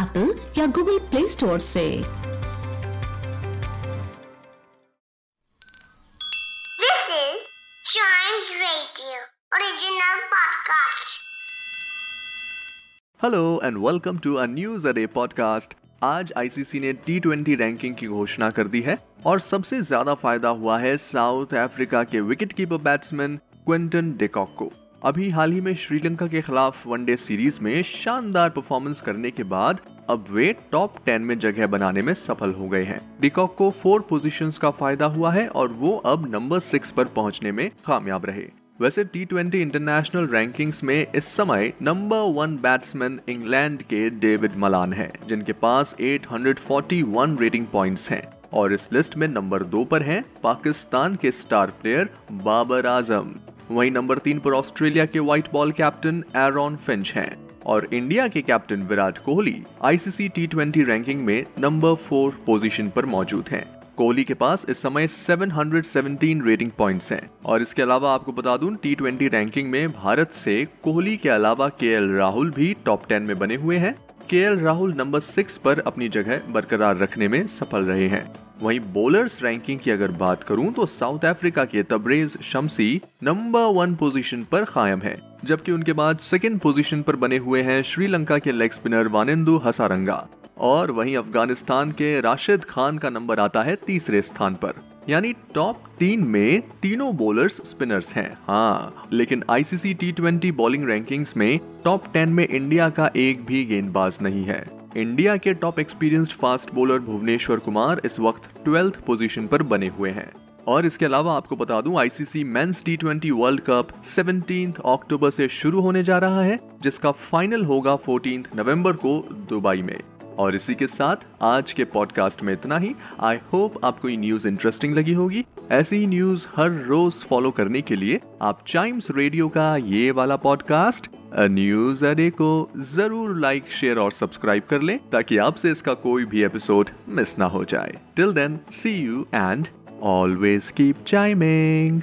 Apple या Google Play Store से. Hello and welcome to a news a day podcast आज ICC ने T twenty ranking की घोषणा कर दी है और सबसे ज़्यादा फ़ायदा हुआ है साउथ अफ्रीका के wicket keeper batsman Quinton de Kock को। अभी हाल ही में श्रीलंका के खिलाफ वनडे सीरीज़ में शानदार परफॉर्मेंस करने के बाद, अब वे टॉप टेन में जगह बनाने में सफल हो गए हैं। डिकॉक को फोर पोजीशंस का फ़ायदा हुआ है और वो अब नंबर सिक्स पर पहुँचने में कामयाब रहे। वैसे टी ट्वेंटी इंटरनेशनल रैंकिंग्स में इस समय नंबर वन बैट्समैन इंग्लैंड के डेविड मलान हैं, जिनके पास 841 रेटिंग पॉइंट्स हैं। और इस लिस्ट में नंबर दो पर हैं पाकिस्तान के स्टार प्लेयर बाबर आज़म। वहीं नंबर तीन पर ऑस्ट्रेलिया के white ball captain Aaron Finch हैं और इंडिया के captain Virat Kohli ICC T twenty ranking में नंबर फोर पोजीशन पर मौजूद हैं। कोहली के पास इस समय 717 रेटिंग पॉइंट्स हैं। और इसके अलावा आपको बता दूँ टी ट्वेंटी रैंकिंग में भारत से कोहली के अलावा के राहुल भी टॉप टेन में बने हुए हैं। के राहुल नंबर सिक्स पर अपनी जगह बरकरार रखने में सफल रहे हैं। वहीं बॉलर्स रैंकिंग की अगर बात करूँ तो साउथ अफ्रीका के Tabraiz Shamsi number one position पर कायम है, जबकि उनके बाद सेकंड पोजीशन पर बने हुए हैं श्रीलंका के लेग स्पिनर वानिंदु हसारंगा। और वहीं अफ़गानिस्तान के राशिद खान का नंबर आता है तीसरे स्थान पर। यानी टॉप तीन में तीनों बॉलर्स स्पिनर्स हैं। हाँ लेकिन ICC T twenty bowling rankings में टॉप टेन में इंडिया का एक भी गेंदबाज नहीं है। इंडिया के top experienced fast bowler Bhuvneshwar Kumar इस वक्त ट्वेल्थ पोजीशन पर बने हुए हैं। और इसके अलावा आपको बता दूँ ICC men's T twenty World Cup 17 अक्टूबर से शुरू होने जा रहा है, जिसका फाइनल होगा 14 नवंबर को दुबई में। और इसी के साथ आज के पॉडकास्ट में इतना ही। आई होप आपको ये न्यूज़ इंटरेस्टिंग लगी होगी। ऐसी न्यूज़ हर रोज फॉलो करने के लिए आप चाइम्स रेडियो का ये वाला पॉडकास्ट न्यूज़ अडे को ज़रूर लाइक शेयर और सब्सक्राइब कर लें ताकि आपसे इसका कोई भी एपिसोड मिस ना हो जाए। Till then see you and always keep chiming